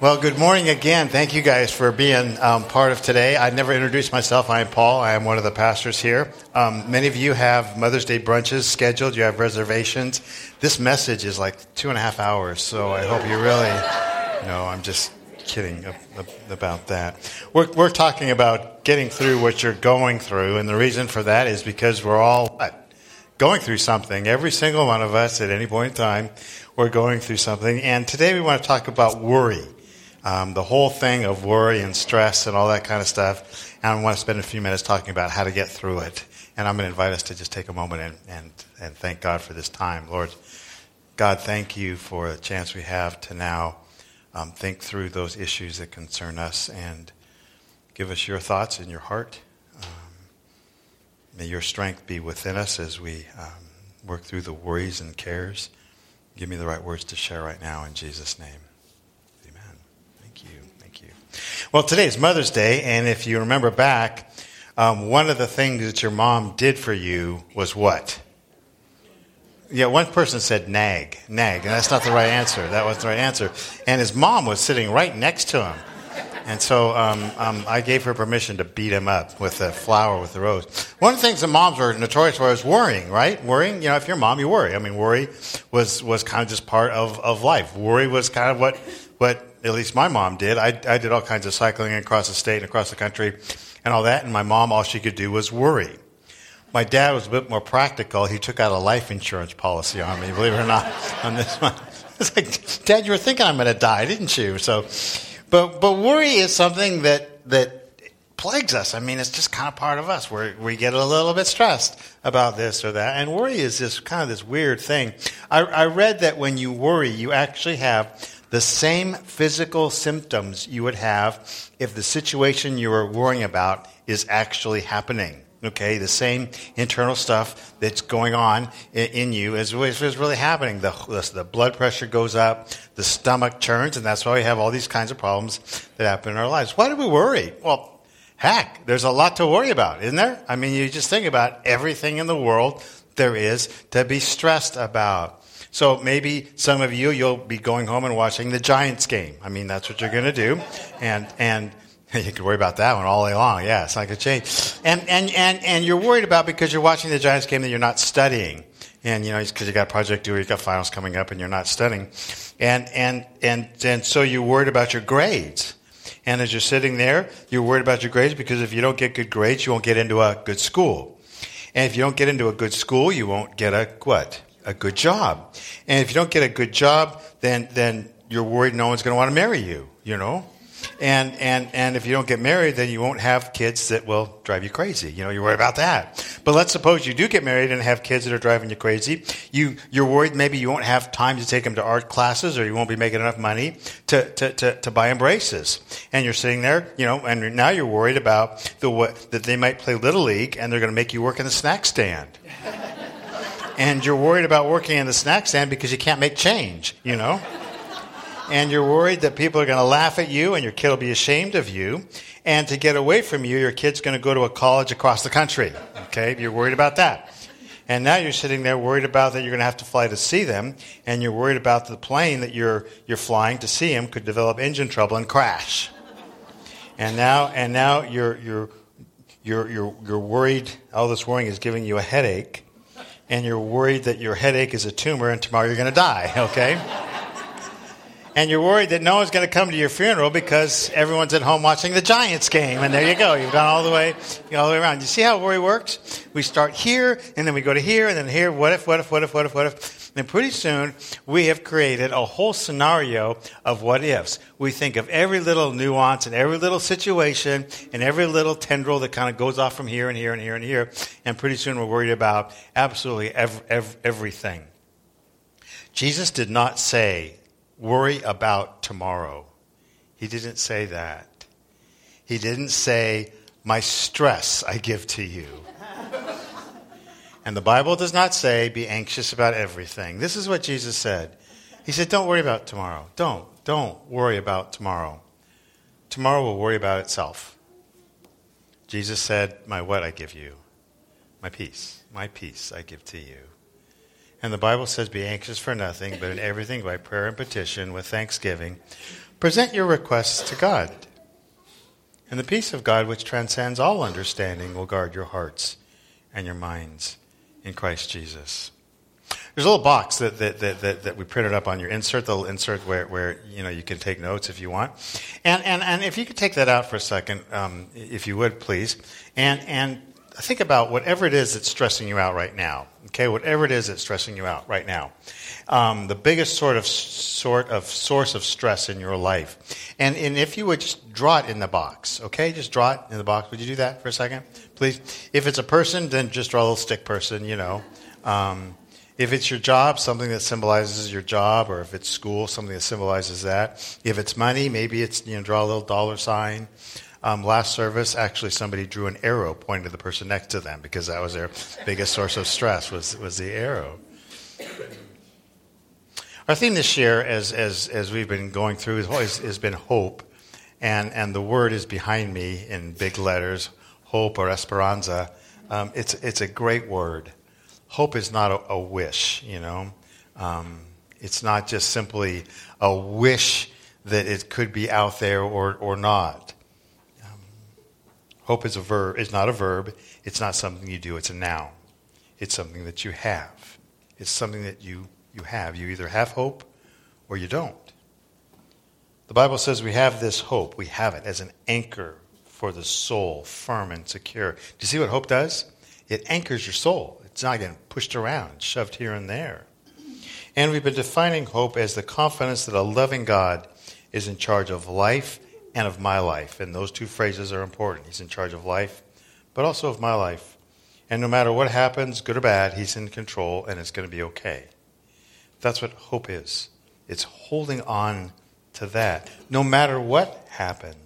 Well, good morning again. Thank you guys for being um, part of today. I never introduced myself. I am Paul. I am one of the pastors here. Um, many of you have Mother's Day brunches scheduled. You have reservations. This message is like two and a half hours, so I hope you really. No, I'm just kidding about that. We're, we're talking about getting through what you're going through, and the reason for that is because we're all what? going through something. Every single one of us at any point in time, we're going through something. And today we want to talk about worry um, the whole thing of worry and stress and all that kind of stuff. And I want to spend a few minutes talking about how to get through it. And I'm going to invite us to just take a moment and, and, and thank God for this time. Lord, God, thank you for the chance we have to now um, think through those issues that concern us and give us your thoughts in your heart. Um, may your strength be within us as we um, work through the worries and cares. Give me the right words to share right now in Jesus' name. Well, today is Mother's Day, and if you remember back, um, one of the things that your mom did for you was what? Yeah, one person said nag, nag, and that's not the right answer. That wasn't the right answer. And his mom was sitting right next to him. And so um, um, I gave her permission to beat him up with a flower, with the rose. One of the things that moms were notorious for is worrying, right? Worrying, you know, if you're a mom, you worry. I mean, worry was, was kind of just part of, of life. Worry was kind of what, what at least my mom did. I, I did all kinds of cycling across the state and across the country and all that, and my mom, all she could do was worry. My dad was a bit more practical. He took out a life insurance policy on me, believe it or not, on this one. It's like, Dad, you were thinking I'm going to die, didn't you? So, but, but worry is something that, that plagues us. I mean, it's just kind of part of us where we get a little bit stressed about this or that. And worry is this kind of this weird thing. I, I read that when you worry, you actually have the same physical symptoms you would have if the situation you are worrying about is actually happening. Okay, the same internal stuff that's going on in, you is, is really happening. The, the blood pressure goes up, the stomach churns, and that's why we have all these kinds of problems that happen in our lives. Why do we worry? Well, heck, there's a lot to worry about, isn't there? I mean, you just think about everything in the world there is to be stressed about. So maybe some of you, you'll be going home and watching the Giants game. I mean, that's what you're going to do. And, and, you can worry about that one all day long. Yeah, it's not going to change. And, and, and, and you're worried about because you're watching the Giants game that you're not studying. And, you know, because you got project due, you got finals coming up and you're not studying. And, and, and, and so you're worried about your grades. And as you're sitting there, you're worried about your grades because if you don't get good grades, you won't get into a good school. And if you don't get into a good school, you won't get a what? A good job. And if you don't get a good job, then, then you're worried no one's going to want to marry you, you know? And, and, and if you don't get married, then you won't have kids that will drive you crazy. You know, you're worried about that. But let's suppose you do get married and have kids that are driving you crazy. You, you're worried maybe you won't have time to take them to art classes or you won't be making enough money to, to, to, to buy embraces. And you're sitting there, you know, and now you're worried about the, what that they might play Little League and they're going to make you work in the snack stand and you're worried about working in the snack stand because you can't make change, you know? and you're worried that people are going to laugh at you and your kid will be ashamed of you. And to get away from you, your kid's going to go to a college across the country. Okay? You're worried about that. And now you're sitting there worried about that you're going to have to fly to see them, and you're worried about the plane that you're, you're flying to see them could develop engine trouble and crash. And now, and now you're, you're, you're, you're, you're worried, all this worrying is giving you a headache, and you're worried that your headache is a tumor and tomorrow you're going to die, okay? and you're worried that no one's going to come to your funeral because everyone's at home watching the Giants game. And there you go. You've gone all the way, all the way around. You see how worry works? We start here, and then we go to here, and then here. What if, what if, what if, what if, what if? And pretty soon, we have created a whole scenario of what ifs. We think of every little nuance and every little situation and every little tendril that kind of goes off from here and here and here and here. And pretty soon, we're worried about absolutely every, every, everything. Jesus did not say, worry about tomorrow. He didn't say that. He didn't say, my stress I give to you. And the Bible does not say, be anxious about everything. This is what Jesus said. He said, don't worry about tomorrow. Don't. Don't worry about tomorrow. Tomorrow will worry about itself. Jesus said, My what I give you? My peace. My peace I give to you. And the Bible says, Be anxious for nothing, but in everything by prayer and petition with thanksgiving Present your requests to God. And the peace of God, which transcends all understanding, will guard your hearts and your minds in Christ Jesus. There's a little box that, that, that, that, that we printed up on your insert, the little insert where, where you know you can take notes if you want. And, and, and if you could take that out for a second, um, if you would, please. And, and think about whatever it is that's stressing you out right now. Okay, whatever it is that's stressing you out right now. Um, the biggest sort of sort of source of stress in your life. And, and if you would just draw it in the box, okay? Just draw it in the box. Would you do that for a second, please? If it's a person, then just draw a little stick person, you know. Um, if it's your job, something that symbolizes your job, or if it's school, something that symbolizes that. If it's money, maybe it's you know draw a little dollar sign. Um, last service, actually, somebody drew an arrow pointing to the person next to them because that was their biggest source of stress was was the arrow. Our theme this year, as as as we've been going through, has always has been hope, and and the word is behind me in big letters, hope or esperanza. Um, it's it's a great word hope is not a, a wish, you know. Um, it's not just simply a wish that it could be out there or, or not. Um, hope is a verb. It's not a verb. It's not something you do. It's a noun. It's something that you have. It's something that you, you have. You either have hope or you don't. The Bible says we have this hope. We have it as an anchor for the soul, firm and secure. Do you see what hope does? It anchors your soul. It's not getting pushed around, shoved here and there. And we've been defining hope as the confidence that a loving God is in charge of life and of my life. And those two phrases are important. He's in charge of life, but also of my life. And no matter what happens, good or bad, He's in control and it's going to be okay. That's what hope is. It's holding on to that, no matter what happens.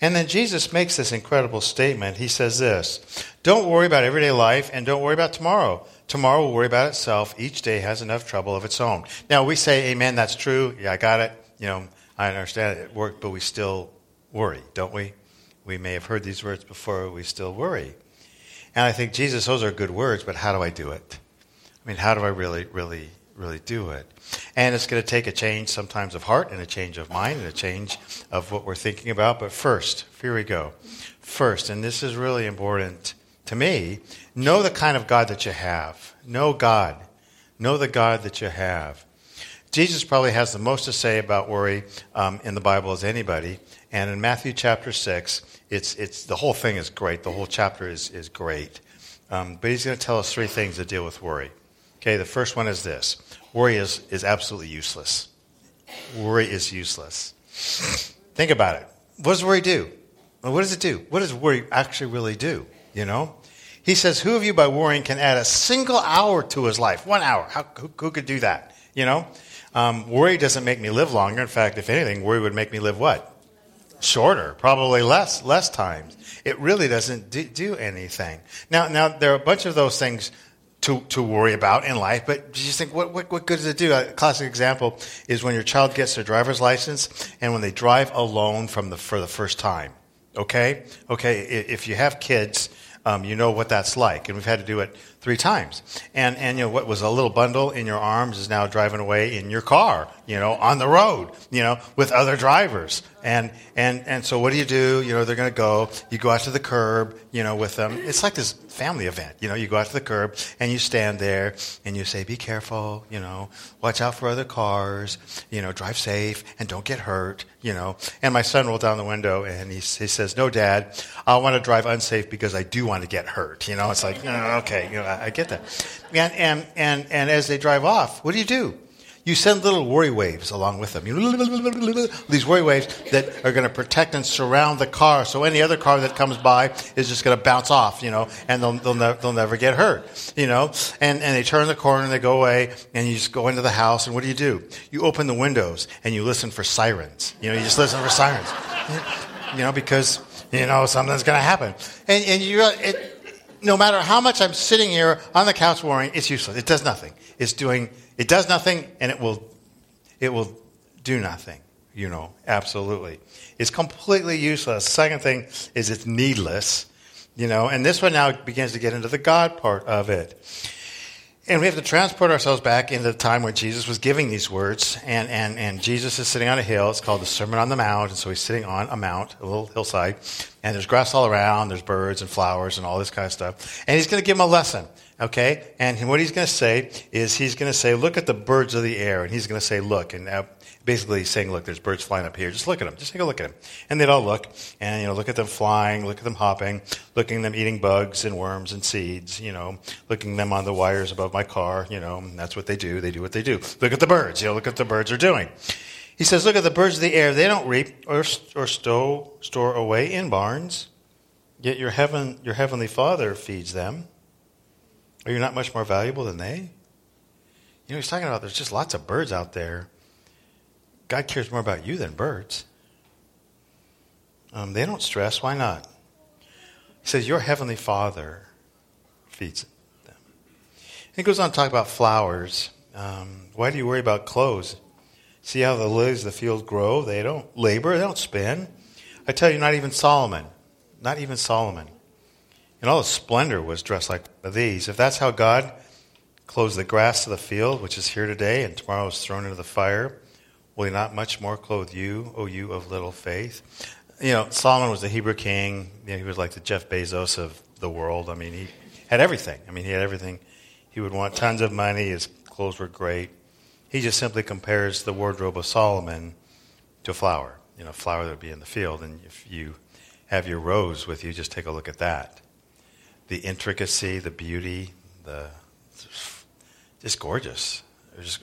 And then Jesus makes this incredible statement. He says this Don't worry about everyday life and don't worry about tomorrow. Tomorrow will worry about itself. Each day has enough trouble of its own. Now, we say, Amen, that's true. Yeah, I got it. You know, I understand it it worked, but we still worry, don't we? We may have heard these words before, we still worry. And I think, Jesus, those are good words, but how do I do it? I mean, how do I really, really really do it. And it's going to take a change sometimes of heart and a change of mind and a change of what we're thinking about. But first, here we go. First, and this is really important to me, know the kind of God that you have. Know God. Know the God that you have. Jesus probably has the most to say about worry um, in the Bible as anybody. And in Matthew chapter 6, it's, it's, the whole thing is great. The whole chapter is, is great. Um, but he's going to tell us three things to deal with worry. Okay, the first one is this worry is, is absolutely useless. Worry is useless. Think about it. What does worry do? what does it do? What does worry actually really do? You know? He says, Who of you by worrying can add a single hour to his life? One hour. How, who, who could do that? You know? Um, worry doesn't make me live longer. In fact, if anything, worry would make me live what? Shorter, probably less, less times. It really doesn't do, do anything. Now, now there are a bunch of those things to, to worry about in life, but you just think, what, what, what good does it do? A classic example is when your child gets their driver's license and when they drive alone from the, for the first time. Okay? Okay, if you have kids, um, you know what that's like. And we've had to do it three times. And, and, you know, what was a little bundle in your arms is now driving away in your car, you know, on the road, you know, with other drivers. And, and, and so what do you do? You know, they're going to go, you go out to the curb, you know, with them. It's like this family event. You know, you go out to the curb and you stand there and you say, be careful, you know, watch out for other cars, you know, drive safe and don't get hurt, you know. And my son rolled down the window and he, he says, no, dad, I want to drive unsafe because I do want to get hurt. You know, it's like, oh, okay, you know, I, I get that. And, and, and, and as they drive off, what do you do? You send little worry waves along with them. These worry waves that are going to protect and surround the car, so any other car that comes by is just going to bounce off, you know, and they'll they'll, ne- they'll never get hurt, you know. And and they turn the corner and they go away, and you just go into the house, and what do you do? You open the windows and you listen for sirens. You know, you just listen for sirens, you know, because you know something's going to happen, and and you. It, no matter how much I'm sitting here on the couch worrying, it's useless. It does nothing. It's doing it does nothing and it will, it will do nothing, you know, absolutely. It's completely useless. Second thing is it's needless, you know, and this one now begins to get into the God part of it. And we have to transport ourselves back into the time when Jesus was giving these words. And, and, and Jesus is sitting on a hill. It's called the Sermon on the Mount. And so he's sitting on a mount, a little hillside. And there's grass all around. There's birds and flowers and all this kind of stuff. And he's going to give him a lesson. Okay? And what he's going to say is he's going to say, look at the birds of the air. And he's going to say, look. And uh, basically he's saying, look, there's birds flying up here. Just look at them. Just take a look at them. And they'd all look. And, you know, look at them flying, look at them hopping, looking at them eating bugs and worms and seeds, you know, looking them on the wires above my car, you know, that's what they do. They do what they do. Look at the birds. You know, look at the birds are doing. He says, look at the birds of the air. They don't reap or, or stow, store away in barns, yet your, heaven, your heavenly Father feeds them. Are you not much more valuable than they? You know, he's talking about there's just lots of birds out there God cares more about you than birds. Um, they don't stress. Why not? He says, Your heavenly Father feeds them. And he goes on to talk about flowers. Um, why do you worry about clothes? See how the lilies of the field grow? They don't labor, they don't spin. I tell you, not even Solomon, not even Solomon, in all his splendor was dressed like these. If that's how God clothes the grass of the field, which is here today and tomorrow is thrown into the fire, Will he not much more clothe you, O you of little faith? You know, Solomon was the Hebrew king. You know, he was like the Jeff Bezos of the world. I mean, he had everything. I mean, he had everything. He would want tons of money. His clothes were great. He just simply compares the wardrobe of Solomon to a flower. You know, a flower that would be in the field. And if you have your rose with you, just take a look at that. The intricacy, the beauty, the just gorgeous.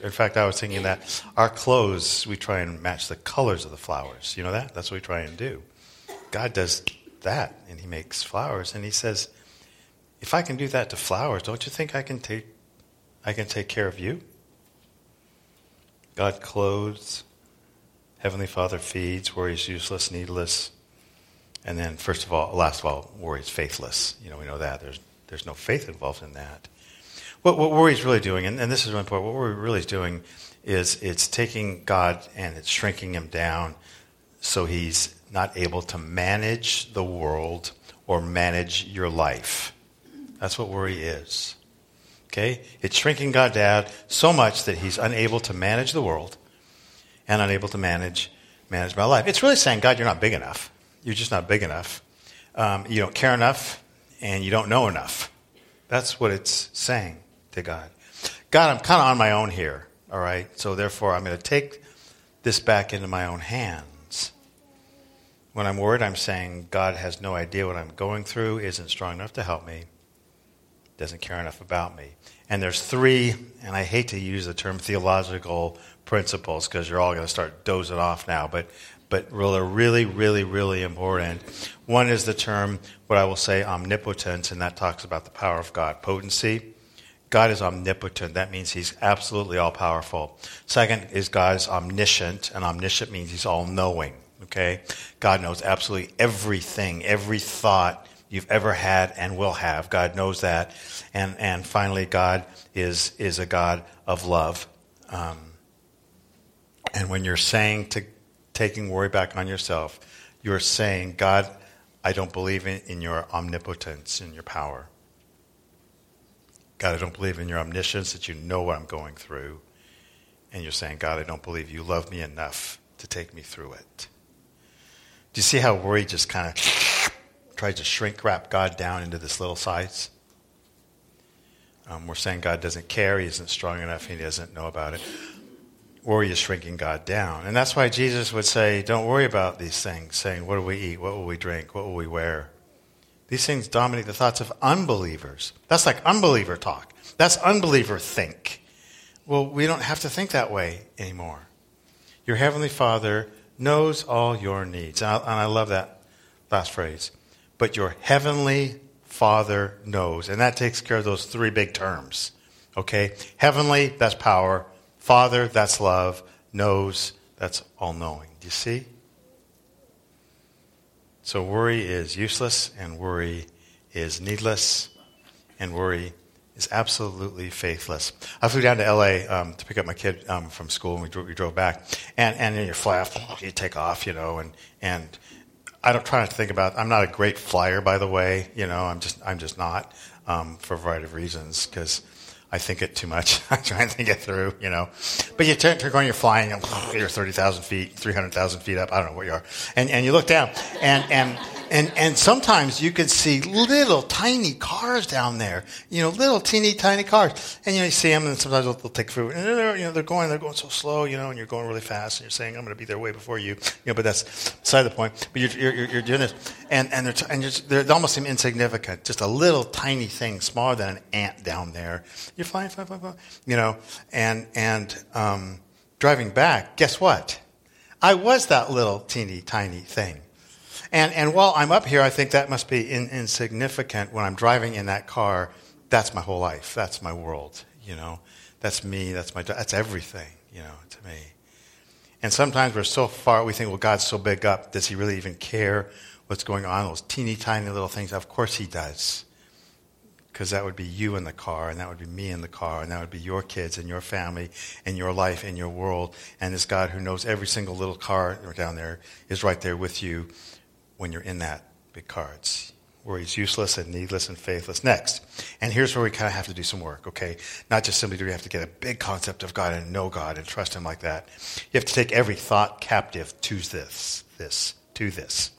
In fact, I was thinking that our clothes, we try and match the colors of the flowers. You know that? That's what we try and do. God does that, and He makes flowers, and He says, "If I can do that to flowers, don't you think I can take, I can take care of you?" God clothes, Heavenly Father feeds, worries useless, needless, and then first of all, last of all, worries faithless. You know, we know that there's there's no faith involved in that. What, what worry is really doing, and, and this is really important, what Worry really is doing is it's taking God and it's shrinking him down so he's not able to manage the world or manage your life. That's what worry is. Okay? It's shrinking God down so much that he's unable to manage the world and unable to manage manage my life. It's really saying, God, you're not big enough. You're just not big enough. Um, you don't care enough, and you don't know enough. That's what it's saying to God. God, I'm kind of on my own here, all right? So therefore, I'm going to take this back into my own hands. When I'm worried, I'm saying God has no idea what I'm going through, isn't strong enough to help me, doesn't care enough about me. And there's three, and I hate to use the term theological principles because you're all going to start dozing off now, but but really, really, really, really important. One is the term, what I will say, omnipotence, and that talks about the power of God, potency. God is omnipotent. That means he's absolutely all powerful. Second is God is omniscient, and omniscient means he's all knowing. Okay? God knows absolutely everything, every thought you've ever had and will have. God knows that. And, and finally, God is, is a God of love. Um, and when you're saying to taking worry back on yourself, you're saying, God, I don't believe in, in your omnipotence, in your power. God, I don't believe in your omniscience that you know what I'm going through. And you're saying, God, I don't believe you love me enough to take me through it. Do you see how worry just kind of tries to shrink wrap God down into this little size? Um, we're saying God doesn't care, He isn't strong enough, He doesn't know about it. Worry is shrinking God down. And that's why Jesus would say, Don't worry about these things, saying, What do we eat? What will we drink? What will we wear? These things dominate the thoughts of unbelievers. That's like unbeliever talk. That's unbeliever think. Well, we don't have to think that way anymore. Your Heavenly Father knows all your needs. And I, and I love that last phrase. But your Heavenly Father knows. And that takes care of those three big terms. Okay? Heavenly, that's power. Father, that's love. Knows, that's all knowing. Do you see? So worry is useless, and worry is needless, and worry is absolutely faithless. I flew down to LA um, to pick up my kid um, from school, and we drove, we drove back. And and in your fly you take off, you know, and and I don't try not to think about. I'm not a great flyer, by the way. You know, I'm just I'm just not um, for a variety of reasons because I think it too much. I try and think it through, you know. But you turn, you're going, you're flying, you're 30,000 feet, 300,000 feet up, I don't know where you are. And, and you look down, and, and, and, and sometimes you can see little tiny cars down there, you know, little teeny tiny cars. And you, know, you see them and sometimes they'll, they'll take food. And they're, you know, they're going, they're going so slow, you know, and you're going really fast and you're saying, I'm going to be there way before you. You know, but that's beside the point. But you're, you're, you're doing this. And, and, they're, t- and they're, they almost seem insignificant. Just a little tiny thing, smaller than an ant down there. You're flying, flying, flying, flying. You know, and, and, um, driving back, guess what? I was that little teeny tiny thing. And, and while I'm up here, I think that must be in, insignificant when I'm driving in that car. That's my whole life. That's my world. You know, that's me. That's my. That's everything. You know, to me. And sometimes we're so far. We think, well, God's so big up. Does He really even care what's going on? Those teeny tiny little things. Of course He does. Because that would be you in the car, and that would be me in the car, and that would be your kids and your family and your life and your world. And this God who knows every single little car down there is right there with you when you're in that big cards where he's useless and needless and faithless. Next, and here's where we kind of have to do some work, okay? Not just simply do we have to get a big concept of God and know God and trust him like that. You have to take every thought captive to this, this, to this.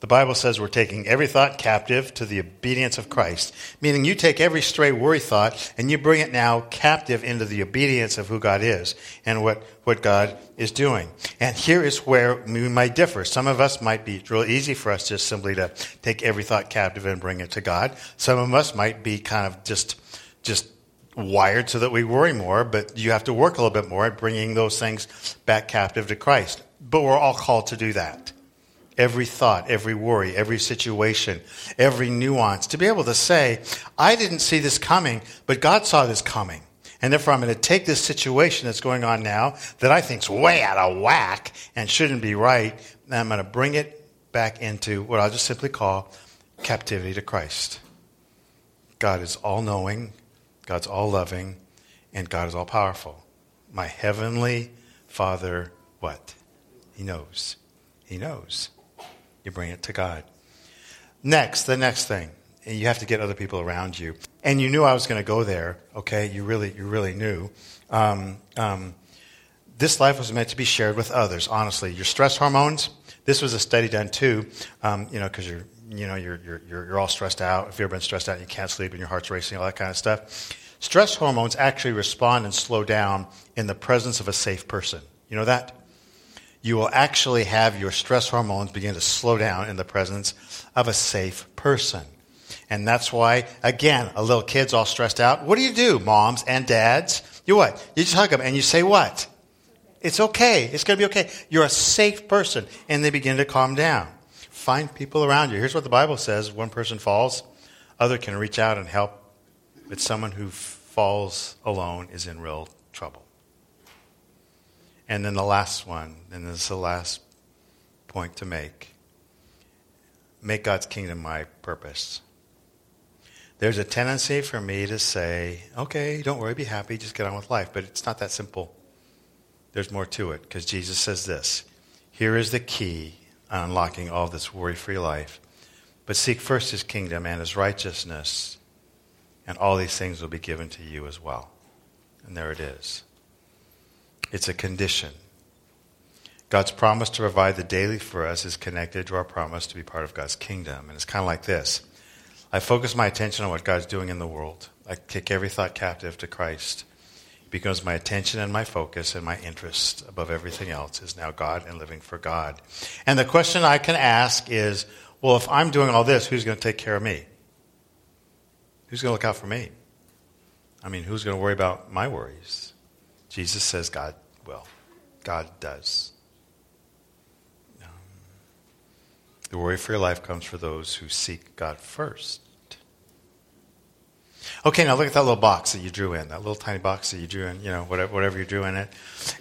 The Bible says we're taking every thought captive to the obedience of Christ, meaning you take every stray worry thought and you bring it now captive into the obedience of who God is and what, what God is doing. And here is where we might differ. Some of us might be real easy for us just simply to take every thought captive and bring it to God. Some of us might be kind of just, just wired so that we worry more, but you have to work a little bit more at bringing those things back captive to Christ. But we're all called to do that every thought, every worry, every situation, every nuance, to be able to say, I didn't see this coming, but God saw this coming. And therefore, I'm going to take this situation that's going on now that I think's way out of whack and shouldn't be right, and I'm going to bring it back into what I'll just simply call captivity to Christ. God is all knowing, God's all loving, and God is all powerful. My heavenly Father, what? He knows. He knows. You bring it to God. Next, the next thing, and you have to get other people around you. And you knew I was going to go there. Okay, you really, you really knew. Um, um, this life was meant to be shared with others. Honestly, your stress hormones. This was a study done too. Um, you know, because you're, you know, you're, you're, you're all stressed out. If you've ever been stressed out and you can't sleep and your heart's racing, all that kind of stuff. Stress hormones actually respond and slow down in the presence of a safe person. You know that? You will actually have your stress hormones begin to slow down in the presence of a safe person. And that's why, again, a little kid's all stressed out. What do you do, moms and dads? You what? You just hug them and you say what? It's okay. It's going to be okay. You're a safe person. And they begin to calm down. Find people around you. Here's what the Bible says one person falls, other can reach out and help. But someone who falls alone is in real trouble. And then the last one, and this is the last point to make make God's kingdom my purpose. There's a tendency for me to say, okay, don't worry, be happy, just get on with life. But it's not that simple. There's more to it because Jesus says this here is the key on unlocking all this worry free life. But seek first his kingdom and his righteousness, and all these things will be given to you as well. And there it is. It's a condition. God's promise to provide the daily for us is connected to our promise to be part of God's kingdom. And it's kind of like this I focus my attention on what God's doing in the world. I kick every thought captive to Christ. Because my attention and my focus and my interest above everything else is now God and living for God. And the question I can ask is well, if I'm doing all this, who's going to take care of me? Who's going to look out for me? I mean, who's going to worry about my worries? Jesus says God will. God does. Um, the worry for your life comes for those who seek God first. Okay, now look at that little box that you drew in, that little tiny box that you drew in, you know, whatever, whatever you drew in it.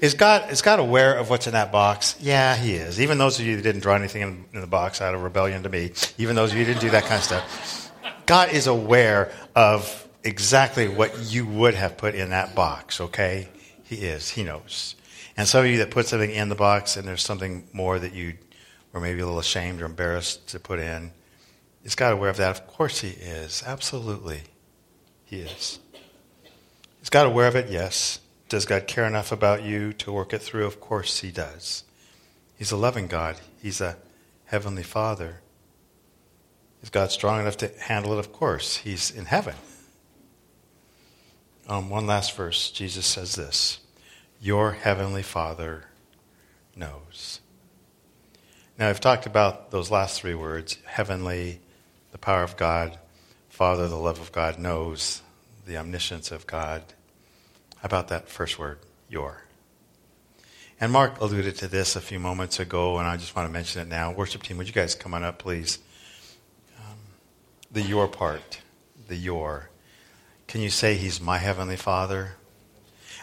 Is God, is God aware of what's in that box? Yeah, He is. Even those of you that didn't draw anything in, in the box out of rebellion to me, even those of you who didn't do that kind of stuff, God is aware of exactly what you would have put in that box, okay? He is. He knows. And some of you that put something in the box and there's something more that you were maybe a little ashamed or embarrassed to put in, is God aware of that? Of course He is. Absolutely. He is. Is God aware of it? Yes. Does God care enough about you to work it through? Of course He does. He's a loving God, He's a heavenly Father. Is God strong enough to handle it? Of course. He's in heaven. Um, one last verse. Jesus says this Your heavenly Father knows. Now, I've talked about those last three words heavenly, the power of God, Father, the love of God, knows, the omniscience of God. How about that first word, your? And Mark alluded to this a few moments ago, and I just want to mention it now. Worship team, would you guys come on up, please? Um, the your part, the your. Can you say He's my heavenly Father?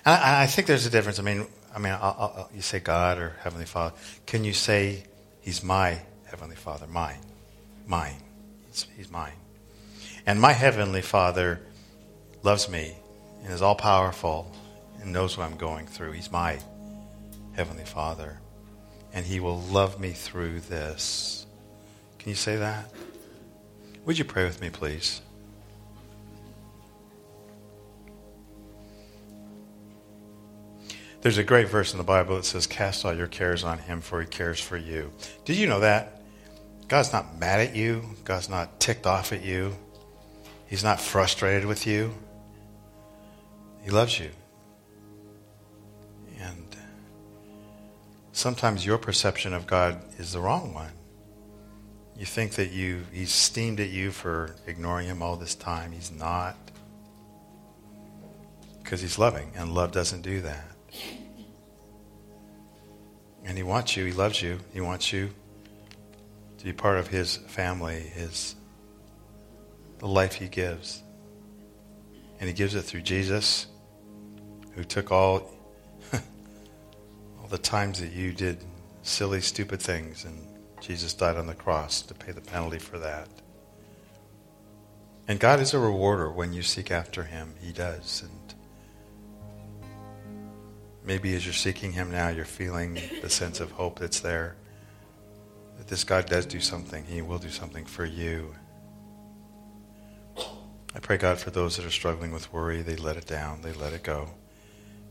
And I, I think there's a difference. I mean, I mean, I'll, I'll, you say God or Heavenly Father. Can you say He's my Heavenly Father? Mine, mine. He's, he's mine. And my Heavenly Father loves me and is all powerful and knows what I'm going through. He's my Heavenly Father. And He will love me through this. Can you say that? Would you pray with me, please? There's a great verse in the Bible that says, Cast all your cares on Him, for He cares for you. Did you know that? God's not mad at you, God's not ticked off at you, He's not frustrated with you. He loves you. And sometimes your perception of God is the wrong one. You think that you he's steamed at you for ignoring him all this time. He's not. Because he's loving, and love doesn't do that. And he wants you, he loves you, he wants you to be part of his family, his the life he gives. And he gives it through Jesus who took all all the times that you did silly, stupid things, and Jesus died on the cross to pay the penalty for that. And God is a rewarder when you seek after Him. He does. And maybe as you're seeking Him now, you're feeling the sense of hope that's there. That this God does do something. He will do something for you. I pray, God, for those that are struggling with worry, they let it down, they let it go.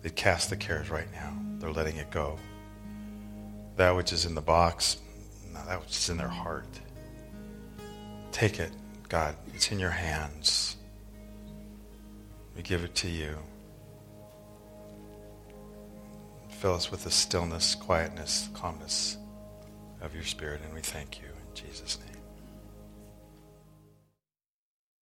They cast the cares right now. They're letting it go. That which is in the box, no, that which is in their heart. Take it, God. It's in your hands. We give it to you. Fill us with the stillness, quietness, calmness of your spirit, and we thank you in Jesus' name.